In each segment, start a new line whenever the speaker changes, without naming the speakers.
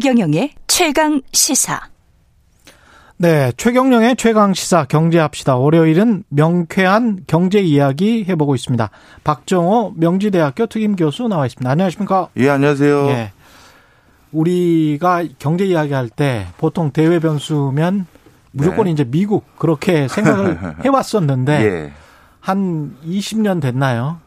최경영의 최강 시사.
네, 최경영의 최강 시사 경제합시다. 월요일은 명쾌한 경제 이야기 해보고 있습니다. 박정호 명지대학교 특임 교수 나와 있습니다. 안녕하십니까?
예, 안녕하세요.
예. 우리가 경제 이야기할 때 보통 대외 변수면 무조건
네.
이제 미국 그렇게 생각을 해왔었는데
예.
한 20년 됐나요?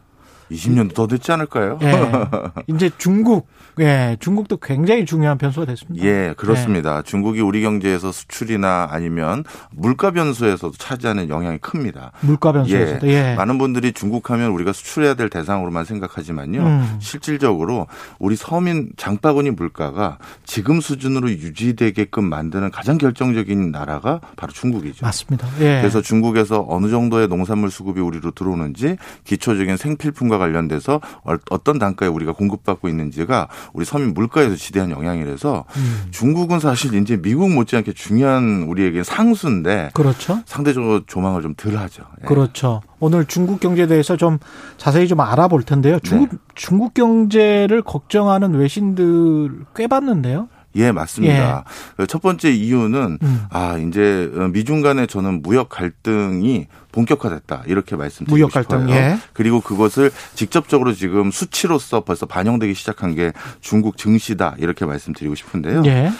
20년도 더 됐지 않을까요?
예. 이제 중국, 예, 중국도 굉장히 중요한 변수가 됐습니다.
예, 그렇습니다. 중국이 우리 경제에서 수출이나 아니면 물가 변수에서도 차지하는 영향이 큽니다.
물가 변수에서도 예.
많은 분들이 중국 하면 우리가 수출해야 될 대상으로만 생각하지만요.
음.
실질적으로 우리 서민 장바구니 물가가 지금 수준으로 유지되게끔 만드는 가장 결정적인 나라가 바로 중국이죠.
맞습니다. 예.
그래서 중국에서 어느 정도의 농산물 수급이 우리로 들어오는지 기초적인 생필품과 관련돼서 어- 어떤 단가에 우리가 공급받고 있는지가 우리 서민 물가에서 지대한 영향이라서
음.
중국은 사실 이제 미국 못지않게 중요한 우리에게 상수인데
그렇죠.
상대적으로 조망을 좀 덜 하죠. 예.
그렇죠. 오늘 중국 경제에 대해서 좀 자세히 좀 알아볼 텐데요. 중국
네.
중국 경제를 걱정하는 외신들 꽤 봤는데요.
예, 맞습니다. 첫 번째 이유는
음.
아 이제 미중 간의 저는 무역 갈등이 본격화됐다 이렇게 말씀드리고
무역 갈등,
싶어요.
예.
그리고 그것을 직접적으로 지금 수치로서 벌써 반영되기 시작한 게 중국 증시다 이렇게 말씀드리고 싶은데요.
예.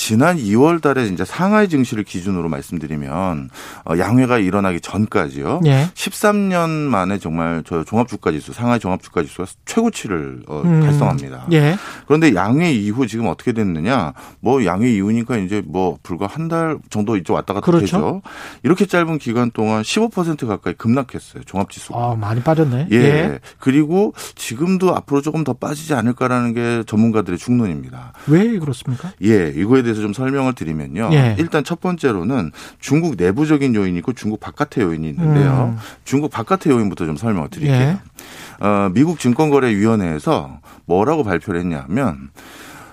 지난 2월 달에 이제 상하이 증시를 기준으로 말씀드리면 어, 양회가 일어나기 전까지요.
예.
13년 만에 정말 저 종합주가지수 상하이 종합주가지수가 최고치를 어,
음.
달성합니다.
예.
그런데 양회 이후 지금 어떻게 됐느냐? 뭐 양회 이후니까 이제 뭐 불과 한 달 정도 이쪽 왔다 갔다
그렇죠.
되죠. 이렇게 짧은 기간 동안 15% 가까이 급락했어요. 종합지수가.
아, 많이 빠졌네.
예. 그리고 지금도 앞으로 조금 더 빠지지 않을까라는 게 전문가들의 중론입니다.
왜 그렇습니까?
예, 이거에 대해서 좀 설명을 드리면요.
예.
일단 첫 번째로는 중국 내부적인 요인이 있고 중국 바깥의 요인이 있는데요.
음.
중국 바깥의 요인부터 좀 설명을 드릴게요.
예.
어, 미국 증권거래위원회에서 뭐라고 발표를 했냐면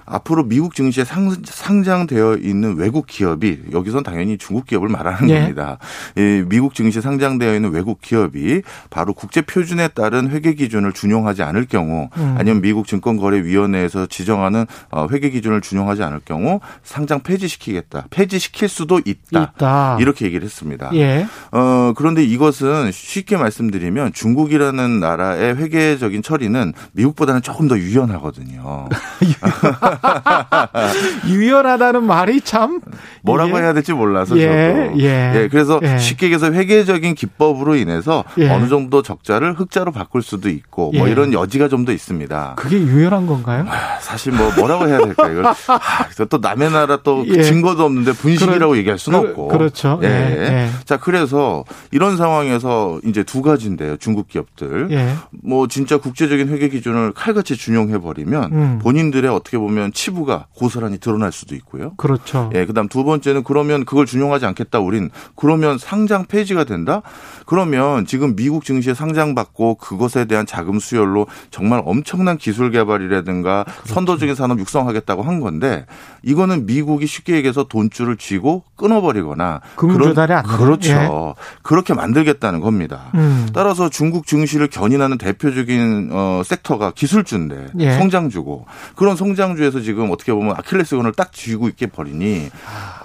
앞으로 미국 증시에 상, 상장되어 있는 외국 기업이 여기선 당연히 중국 기업을 말하는
예.
겁니다. 이 미국 증시에 상장되어 있는 외국 기업이 바로 국제 표준에 따른 회계 기준을 준용하지 않을 경우
음.
아니면 미국 증권거래위원회에서 지정하는 어, 회계 기준을 준용하지 않을 경우 상장 폐지시키겠다. 폐지시킬 수도 있다.
있다.
이렇게 얘기를 했습니다.
예.
어, 그런데 이것은 쉽게 말씀드리면 중국이라는 나라의 회계적인 처리는 미국보다는 조금 더 유연하거든요.
유연하다는 말이 참
뭐라고
이게-
해야 될지 몰라서
예,
저도.
예.
그래서
예.
쉽게 얘기해서 회계적인 기법으로 인해서
예.
어느 정도 적자를 흑자로 바꿀 수도 있고 뭐
예.
이런 여지가 좀 더 있습니다.
그게 유연한 건가요?
사실 뭐 뭐라고 해야 될까 이걸 아, 또 남의 나라 또
예.
증거도 없는데 분식이라고
그러-
얘기할 수는
그-
없고
그렇죠.
예.
예, 예.
자 그래서 이런 상황에서 이제 두 가지인데요 중국 기업들
예.
뭐 진짜 국제적인 회계 기준을 칼같이 준용해 버리면
음.
본인들의 어떻게 보면 치부가 고스란히 드러날 수도 있고요.
그렇죠.
예, 그다음 두 번째는 그러면 그걸 준용하지 않겠다 우린 그러면 상장 폐지가 된다? 그러면 지금 미국 증시에 상장받고 그것에 대한 자금 수혈로 정말 엄청난 기술 개발이라든가
그렇죠.
선도적인 산업 육성하겠다고 한 건데 이거는 미국이 쉽게 얘기해서 돈줄을 쥐고 끊어버리거나
금융
그런-
조달이 안?
그렇죠. 그렇게 만들겠다는 겁니다.
음.
따라서 중국 증시를 견인하는 대표적인 어 섹터가 기술주인데
예.
성장주고 그런 성장주에서 지금 어떻게 보면 아킬레스건을 딱 쥐고 있게 버리니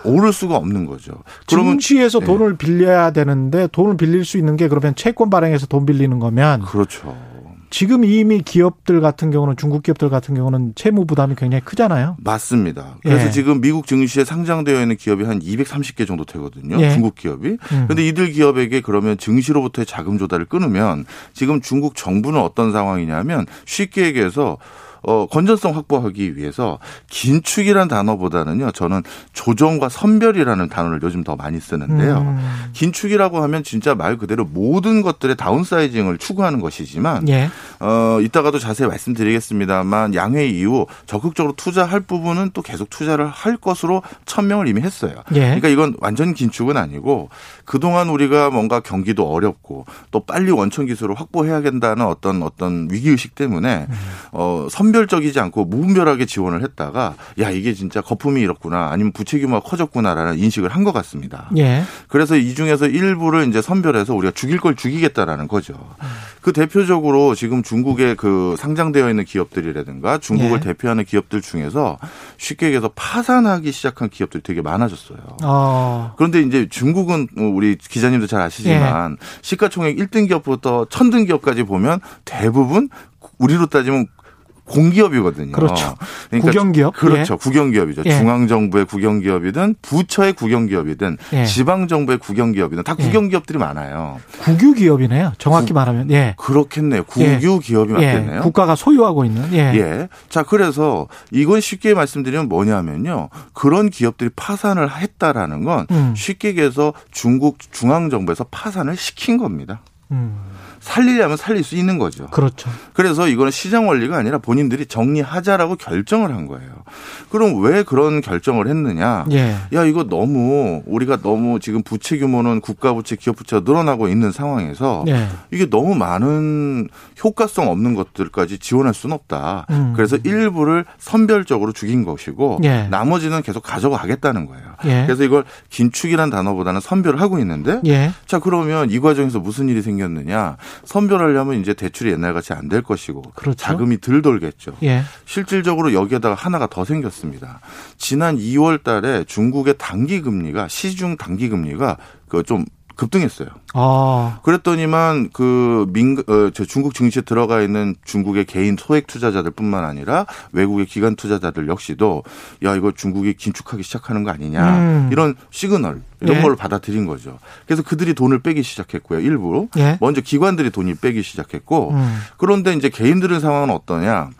오를 수가 없는 거죠. 그러면
증시에서
예.
돈을 빌려야 되는데 돈을 빌릴 수 있는 게 그러면 채권 발행해서 돈 빌리는 거면
그렇죠.
지금 이미 기업들 같은 경우는 중국 기업들 같은 경우는 채무 부담이 굉장히 크잖아요.
맞습니다. 그래서
예.
지금 미국 증시에 상장되어 있는 기업이 한 230개 정도 되거든요.
예.
중국 기업이.
음.
근데 이들 기업에게 그러면 증시로부터의 자금 조달을 끊으면 지금 중국 정부는 어떤 상황이냐면 쉽게 얘기해서 어, 건전성 확보하기 위해서 긴축이라는 단어보다는요, 저는 조정과 선별이라는 단어를 요즘 더 많이 쓰는데요.
음.
긴축이라고 하면 진짜 말 그대로 모든 것들의 다운사이징을 추구하는 것이지만
예.
어, 이따가도 자세히 말씀드리겠습니다만 양회 이후 적극적으로 투자할 부분은 또 계속 투자를 할 것으로 천명을 이미 했어요.
예.
그러니까 이건 완전 긴축은 아니고 그동안 우리가 뭔가 경기도 어렵고 또 빨리 원천 기술을 확보해야 된다는 어떤 어떤 위기 의식 때문에 어, 선별 선별적이지 않고 무분별하게 지원을 했다가 야 이게 진짜 거품이 이렇구나 아니면 부채 규모가 커졌구나라는 인식을 한 것 같습니다.
예.
그래서 이 중에서 일부를 이제 선별해서 우리가 죽일 걸 죽이겠다라는 거죠. 그 대표적으로 지금 중국에 그 상장되어 있는 기업들이라든가 중국을
예.
대표하는 기업들 중에서 쉽게 얘기해서 파산하기 시작한 기업들이 되게 많아졌어요.
어.
그런데 이제 중국은 우리 기자님도 잘 아시지만
예.
시가총액 1등 기업부터 천등 기업까지 보면 대부분 우리로 따지면 공기업이거든요.
그렇죠. 국영기업?
그렇죠.
예.
국영기업이죠.
예.
중앙정부의 국영기업이든 부처의 국영기업이든
예.
지방정부의 국영기업이든 다
예.
국영기업들이 많아요.
국유 기업이네요. 정확히 말하면. 예.
그렇겠네요. 국유 기업이
예.
맞겠네요.
국가가 소유하고 있는. 예.
예. 자, 그래서 이건 쉽게 말씀드리면 뭐냐면요. 그런 기업들이 파산을 했다라는 건
음.
쉽게 얘기해서 중국 중앙정부에서 파산을 시킨 겁니다.
음.
살리려면 살릴 수 있는 거죠.
그렇죠.
그래서 이거는 시장 원리가 아니라 본인들이 정리하자라고 결정을 한 거예요. 그럼 왜 그런 결정을 했느냐?
예.
야, 이거 너무 우리가 너무 지금 부채 규모는 국가 부채, 기업 부채가 늘어나고 있는 상황에서
예.
이게 너무 많은 효과성 없는 것들까지 지원할 수는 없다.
음.
그래서 일부를 선별적으로 죽인 것이고
예.
나머지는 계속 가져가겠다는 거예요.
예.
그래서 이걸 긴축이라는 단어보다는 선별을 하고 있는데
예.
자 그러면 이 과정에서 무슨 일이 생겼느냐 선별하려면 이제 대출이 옛날 같이 안 될 것이고
그렇죠.
자금이 덜 돌겠죠.
예.
실질적으로 여기에다가 하나가 더 생겼습니다. 지난 2월 달에 중국의 단기 금리가 시중 단기 금리가 그좀 급등했어요.
아.
그랬더니만 그 민, 어, 저 중국 증시에 들어가 있는 중국의 개인 소액 투자자들뿐만 아니라 외국의 기관 투자자들 역시도 야 이거 중국이 긴축하기 시작하는 거 아니냐
음.
이런 시그널 이런
예.
걸 받아들인 거죠. 그래서 그들이 돈을 빼기 시작했고요. 일부
예.
먼저 기관들이 돈이 빼기 시작했고
음.
그런데 이제 개인들의 상황은 어떠냐?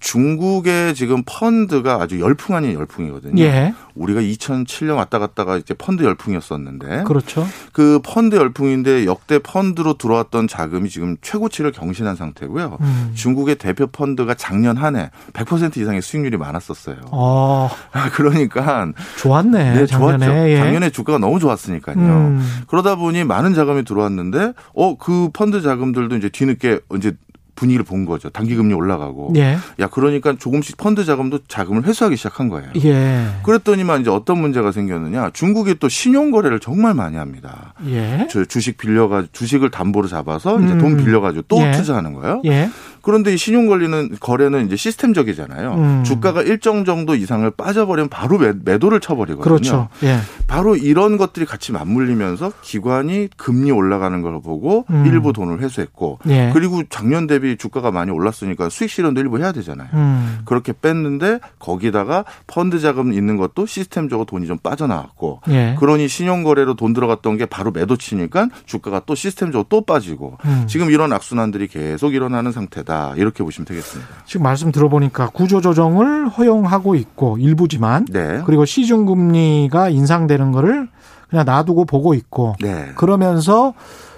중국의 지금 펀드가 아주 열풍 아닌 열풍이거든요.
예.
우리가 2007년 왔다 갔다가 이제 펀드 열풍이었었는데
그렇죠.
그 펀드 열풍인데 역대 펀드로 들어왔던 자금이 지금 최고치를 경신한 상태고요.
음.
중국의 대표 펀드가 작년 한 해 100% 이상의 수익률이 많았었어요.
어.
그러니까
좋았네.
네,
작년에.
좋았죠.
예.
작년에 주가가 너무 좋았으니까요.
음.
그러다 보니 많은 자금이 들어왔는데 어 그 펀드 자금들도 이제 뒤늦게 이제 분위기를 본 거죠. 단기 금리 올라가고.
예.
야 그러니까 조금씩 펀드 자금도 자금을 회수하기 시작한 거예요.
예.
그랬더니만 이제 어떤 문제가 생겼느냐? 중국이 또 신용 거래를 정말 많이 합니다.
예.
저 주식 빌려가 주식을 담보로 잡아서 이제
음.
돈 빌려 가지고 또
예.
투자하는 거예요.
예.
그런데 이 신용 걸리는 거래는 이제 시스템적이잖아요.
음.
주가가 일정 정도 이상을 빠져버리면 바로 매, 매도를 쳐버리거든요.
그렇죠. 예.
바로 이런 것들이 같이 맞물리면서 기관이 금리 올라가는 걸 보고
음.
일부 돈을 회수했고
예.
그리고 작년 대비 주가가 많이 올랐으니까 수익 실현도 일부 해야 되잖아요.
음.
그렇게 뺐는데 거기다가 펀드 자금 있는 것도 시스템적으로 돈이 좀 빠져나왔고
예.
그러니 신용 거래로 돈 들어갔던 게 바로 매도 치니까 주가가 또 시스템적으로 또 빠지고
음.
지금 이런 악순환들이 계속 일어나는 상태다 이렇게 보시면 되겠습니다.
지금 말씀 들어보니까 구조조정을 허용하고 있고 일부지만
네.
그리고 시중금리가 인상되는 거를 그냥 놔두고 보고 있고
네.
그러면서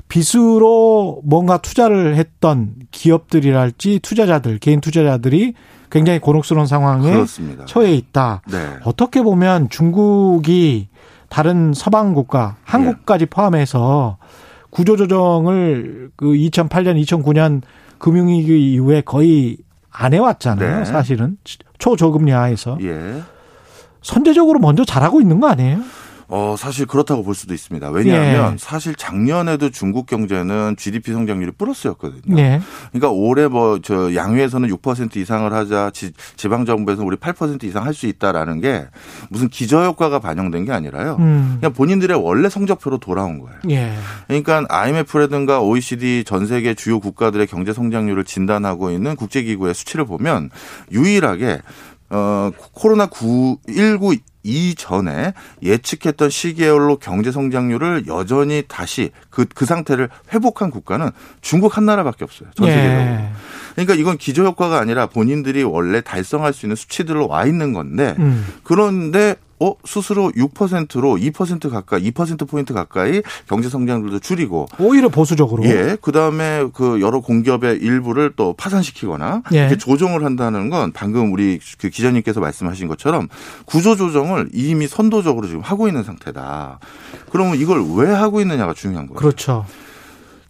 빚으로 뭔가 투자를 했던 기업들이랄지 투자자들 개인 투자자들이 굉장히 곤혹스러운 상황에
그렇습니다.
처해 있다.
네.
어떻게 보면 중국이 다른 서방 국가, 한국까지 포함해서 구조조정을 그 2008년, 2009년 금융위기 이후에 거의 안 해왔잖아요.
네.
사실은 초저금리 하에서
예.
선제적으로 먼저 잘하고 있는 거 아니에요?
어, 사실 그렇다고 볼 수도 있습니다. 왜냐하면
예.
사실 작년에도 중국 경제는 GDP 성장률이 플러스였거든요.
네.
그러니까 올해 뭐 저 양회에서는 6% 이상을 하자 지, 지방 정부에서는 우리 8% 이상 할 수 있다라는 게 무슨 기저 효과가 반영된 게 아니라요.
음.
그냥 본인들의 원래 성적표로 돌아온 거예요.
예.
그러니까 IMF라든가 OECD 전 세계 주요 국가들의 경제 성장률을 진단하고 있는 국제기구의 수치를 보면 유일하게 어 코로나 19 이전에 예측했던 시계열로 경제 성장률을 여전히 다시 그, 그 상태를 회복한 국가는 중국 한 나라밖에 없어요. 전 세계적으로.
예.
그러니까 이건 기저 효과가 아니라 본인들이 원래 달성할 수 있는 수치들로 와 있는 건데
음.
그런데 어 스스로 6%로 2% 가까이 2% 포인트 가까이 경제 성장률도 줄이고
오히려 보수적으로.
예, 그 다음에 그 여러 공기업의 일부를 또 파산시키거나
예.
이렇게 조정을 한다는 건 방금 우리 그 기자님께서 말씀하신 것처럼 구조 조정을 이미 선도적으로 지금 하고 있는 상태다. 그러면 이걸 왜 하고 있느냐가 중요한 거예요.
그렇죠.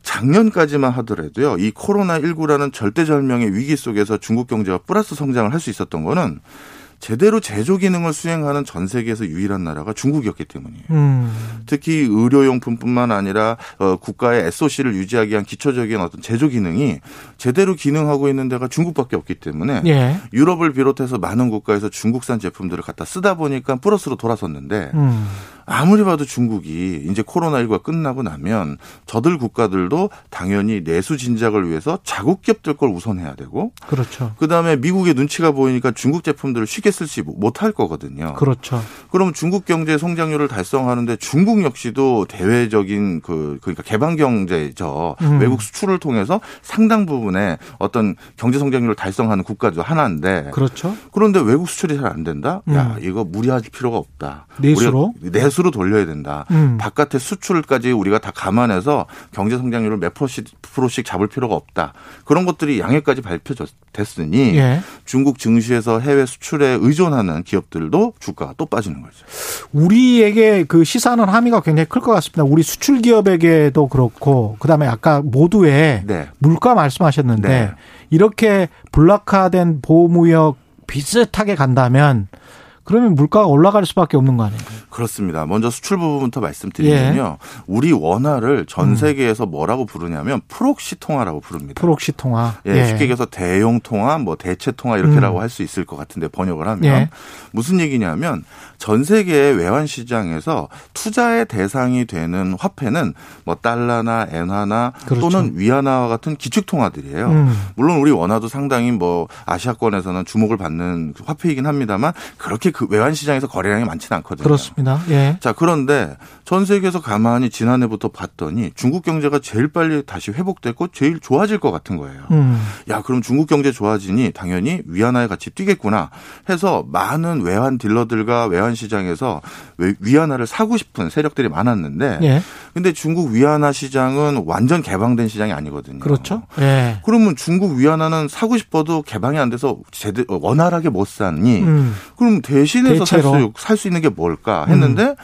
작년까지만 하더라도요. 이 코로나 19라는 절대절명의 위기 속에서 중국 경제가 플러스 성장을 할 수 있었던 거는 제대로 제조 기능을 수행하는 전 세계에서 유일한 나라가 중국이었기 때문이에요. 음. 특히 의료용품뿐만 아니라 어, 국가의 SOC를 유지하기 위한 기초적인 어떤 제조 기능이 제대로 기능하고 있는 데가 중국밖에 없기 때문에 예. 유럽을 비롯해서 많은 국가에서 중국산 제품들을 갖다 쓰다 보니까 플러스로 돌아섰는데 음. 아무리 봐도 중국이 이제 코로나19가 끝나고 나면 저들 국가들도 당연히 내수 진작을 위해서 자국 기업들 걸 우선해야 되고
그렇죠.
그다음에 미국의 눈치가 보이니까 중국 제품들을 쉽게 쓸지 못할 거거든요.
그렇죠.
그럼 중국 경제 성장률을 달성하는데 중국 역시도 대외적인 그 그러니까 개방 경제죠. 음. 외국 수출을 통해서 상당 부분의 어떤 경제 성장률을 달성하는 국가도 하나인데
그렇죠.
그런데 외국 수출이 잘 안 된다? 음. 야, 이거 무리할 필요가 없다.
내수로
내수 내수로 돌려야 된다. 음. 바깥의 수출까지 우리가 다 감안해서 경제 성장률을 몇 프로씩, 프로씩 잡을 필요가 없다. 그런 것들이 양해까지 발표됐으니 예. 중국 증시에서 해외 수출에 의존하는 기업들도 주가가 또 빠지는 거죠.
우리에게 그 시사하는 함의가 굉장히 클 것 같습니다. 우리 수출 기업에게도 그렇고 그다음에 아까 모두의 네. 물가 말씀하셨는데 네. 이렇게 블락화된 보호무역 비슷하게 간다면 그러면 물가가 올라갈 수밖에 없는 거 아니에요?
그렇습니다. 먼저 수출 부분부터 말씀드리면요. 예. 우리 원화를 전 음. 세계에서 뭐라고 부르냐면 proxy 통화라고 부릅니다.
proxy 통화.
예, 예. 쉽게 얘기해서 대용 통화, 뭐 대체 통화 이렇게라고 음. 할수 있을 것 같은데 번역을 하면 예. 무슨 얘기냐면 전 세계의 외환 시장에서 투자의 대상이 되는 화폐는 뭐 달러나 엔화나 그렇죠. 또는 위안화와 같은 기축 통화들이에요. 음. 물론 우리 원화도 상당히 뭐 아시아권에서는 주목을 받는 화폐이긴 합니다만 그렇게 그 외환 시장에서 거래량이 많지는 않거든요.
그렇습니다. 예.
자, 그런데 전 세계에서 가만히 지난해부터 봤더니 중국 경제가 제일 빨리 다시 회복됐고 제일 좋아질 것 같은 거예요. 음. 야, 그럼 중국 경제 좋아지니 당연히 위안화에 같이 뛰겠구나 해서 많은 외환 딜러들과 외환 시장에서 위안화를 사고 싶은 세력들이 많았는데 예. 근데 중국 위안화 시장은 완전 개방된 시장이 아니거든요.
그렇죠. 예.
그러면 중국 위안화는 사고 싶어도 개방이 안 돼서 제대로 원활하게 못 사니 음. 그럼 대 신해서 살 수 살 수 있는 게 뭘까 했는데 음.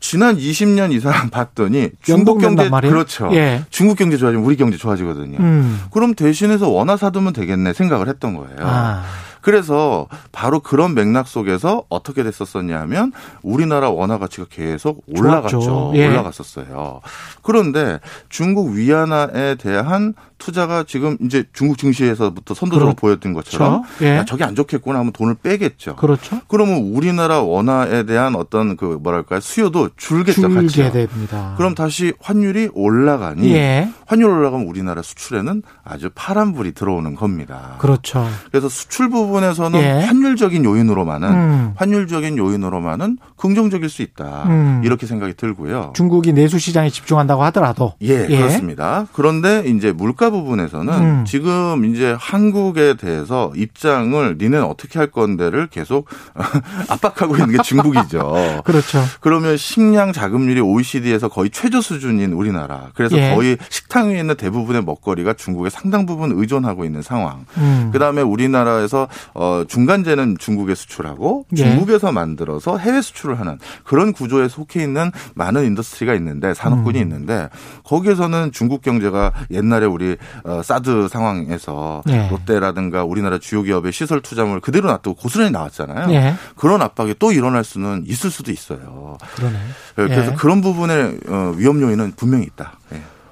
지난 20년 이상 봤더니 중국 경제 그렇죠. 예. 중국 경제 좋아지면 우리 경제 좋아지거든요. 음. 그럼 대신해서 원화 사두면 되겠네 생각을 했던 거예요. 아. 그래서 바로 그런 맥락 속에서 어떻게 됐었었냐 하면 우리나라 원화 가치가 계속 올라갔죠. 예. 올라갔었어요. 그런데 중국 위안화에 대한 투자가 지금 이제 중국 증시에서부터 선도적으로 그렇죠. 보였던 것처럼 예. 야, 저게 안 좋겠구나 하면 돈을 빼겠죠.
그렇죠.
그러면 우리나라 원화에 대한 어떤 그 뭐랄까요 수요도 줄겠죠.
줄게 같이. 됩니다.
그럼 다시 환율이 올라가니 예. 환율 올라가면 우리나라 수출에는 아주 파란불이 들어오는 겁니다.
그렇죠.
그래서 수출 부분에서는 예. 환율적인 요인으로만은 음. 환율적인 요인으로만은 긍정적일 수 있다. 음. 이렇게 생각이 들고요.
중국이 내수 시장에 집중한다고 하더라도
예, 예. 그렇습니다. 그런데 이제 물가 부분에서는 음. 지금 이제 한국에 대해서 입장을 니는 어떻게 할 건데를 계속 압박하고 있는 게 중국이죠.
그렇죠.
그러면 식량 자금률이 OECD에서 거의 최저 수준인 우리나라. 그래서 예. 거의 식탁 위에 있는 대부분의 먹거리가 중국에 상당 부분 의존하고 있는 상황. 음. 그다음에 우리나라에서 어 중간재는 중국에 수출하고 예. 중국에서 만들어서 해외 수출을 하는 그런 구조에 속해 있는 많은 industry가 있는데 산업군이 음. 있는데 거기에서는 중국 경제가 옛날에 우리 어, 사드 상황에서 네. 롯데라든가 우리나라 주요 기업의 시설 투자물 그대로 놔두고 고스란히 나왔잖아요. 네. 그런 압박이 또 일어날 수는 있을 수도 있어요.
그러네.
그래서 네. 그런 부분의 어, 위험 요인은 분명히 있다.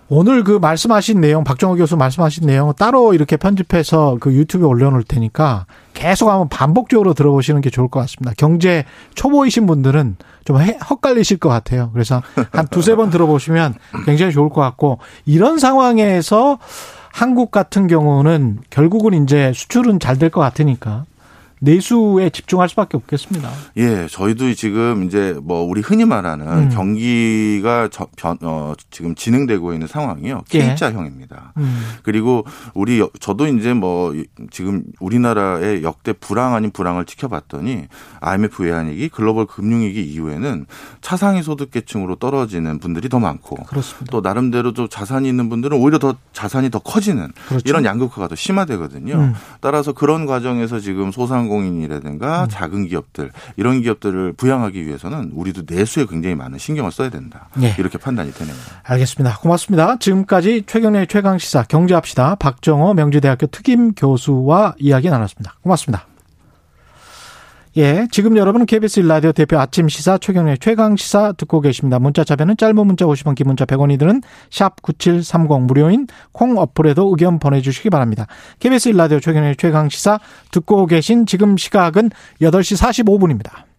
네.
오늘 그 말씀하신 내용, 박정호 교수 말씀하신 내용 따로 이렇게 편집해서 그 유튜브에 올려놓을 테니까 계속 한번 반복적으로 들어보시는 게 좋을 것 같습니다. 경제 초보이신 분들은 좀 헛갈리실 것 같아요. 그래서 한 두세 번 들어보시면 굉장히 좋을 것 같고 이런 상황에서 한국 같은 경우는 결국은 이제 수출은 잘 될 것 같으니까 내수에 집중할 수밖에 없겠습니다.
예, 저희도 지금 이제 뭐 우리 흔히 말하는 음. 경기가 저, 변, 어, 지금 진행되고 있는 상황이요. K자형입니다. 예. 음. 그리고 우리 저도 이제 뭐 지금 우리나라의 역대 불황 아닌 불황을 지켜봤더니 IMF 외환위기, 글로벌 금융위기 이후에는 차상위 소득계층으로 떨어지는 분들이 더 많고
그렇습니다.
또 나름대로 좀 자산이 있는 분들은 오히려 더 자산이 더 커지는 그렇죠. 이런 양극화가 더 심화되거든요. 음. 따라서 그런 과정에서 지금 소상 소상공인이라든가 음. 작은 기업들 이런 기업들을 부양하기 위해서는 우리도 내수에 굉장히 많은 신경을 써야 된다. 네. 이렇게 판단이 되네요.
알겠습니다. 고맙습니다. 지금까지 최경련의 최강 시사 경제합시다 박정호 명지대학교 특임 교수와 이야기 나눴습니다. 고맙습니다. 예, 지금 여러분은 KBS 라디오 대표 아침 시사 최경의 최강 시사 듣고 계십니다. 문자 자변은 짧은 문자 50원, 긴 문자 100원이 드는 샵 9730 무료인 콩 어플에도 의견 보내주시기 바랍니다. KBS 라디오 최경의 최강 시사 듣고 계신 지금 시각은 8시 45분입니다.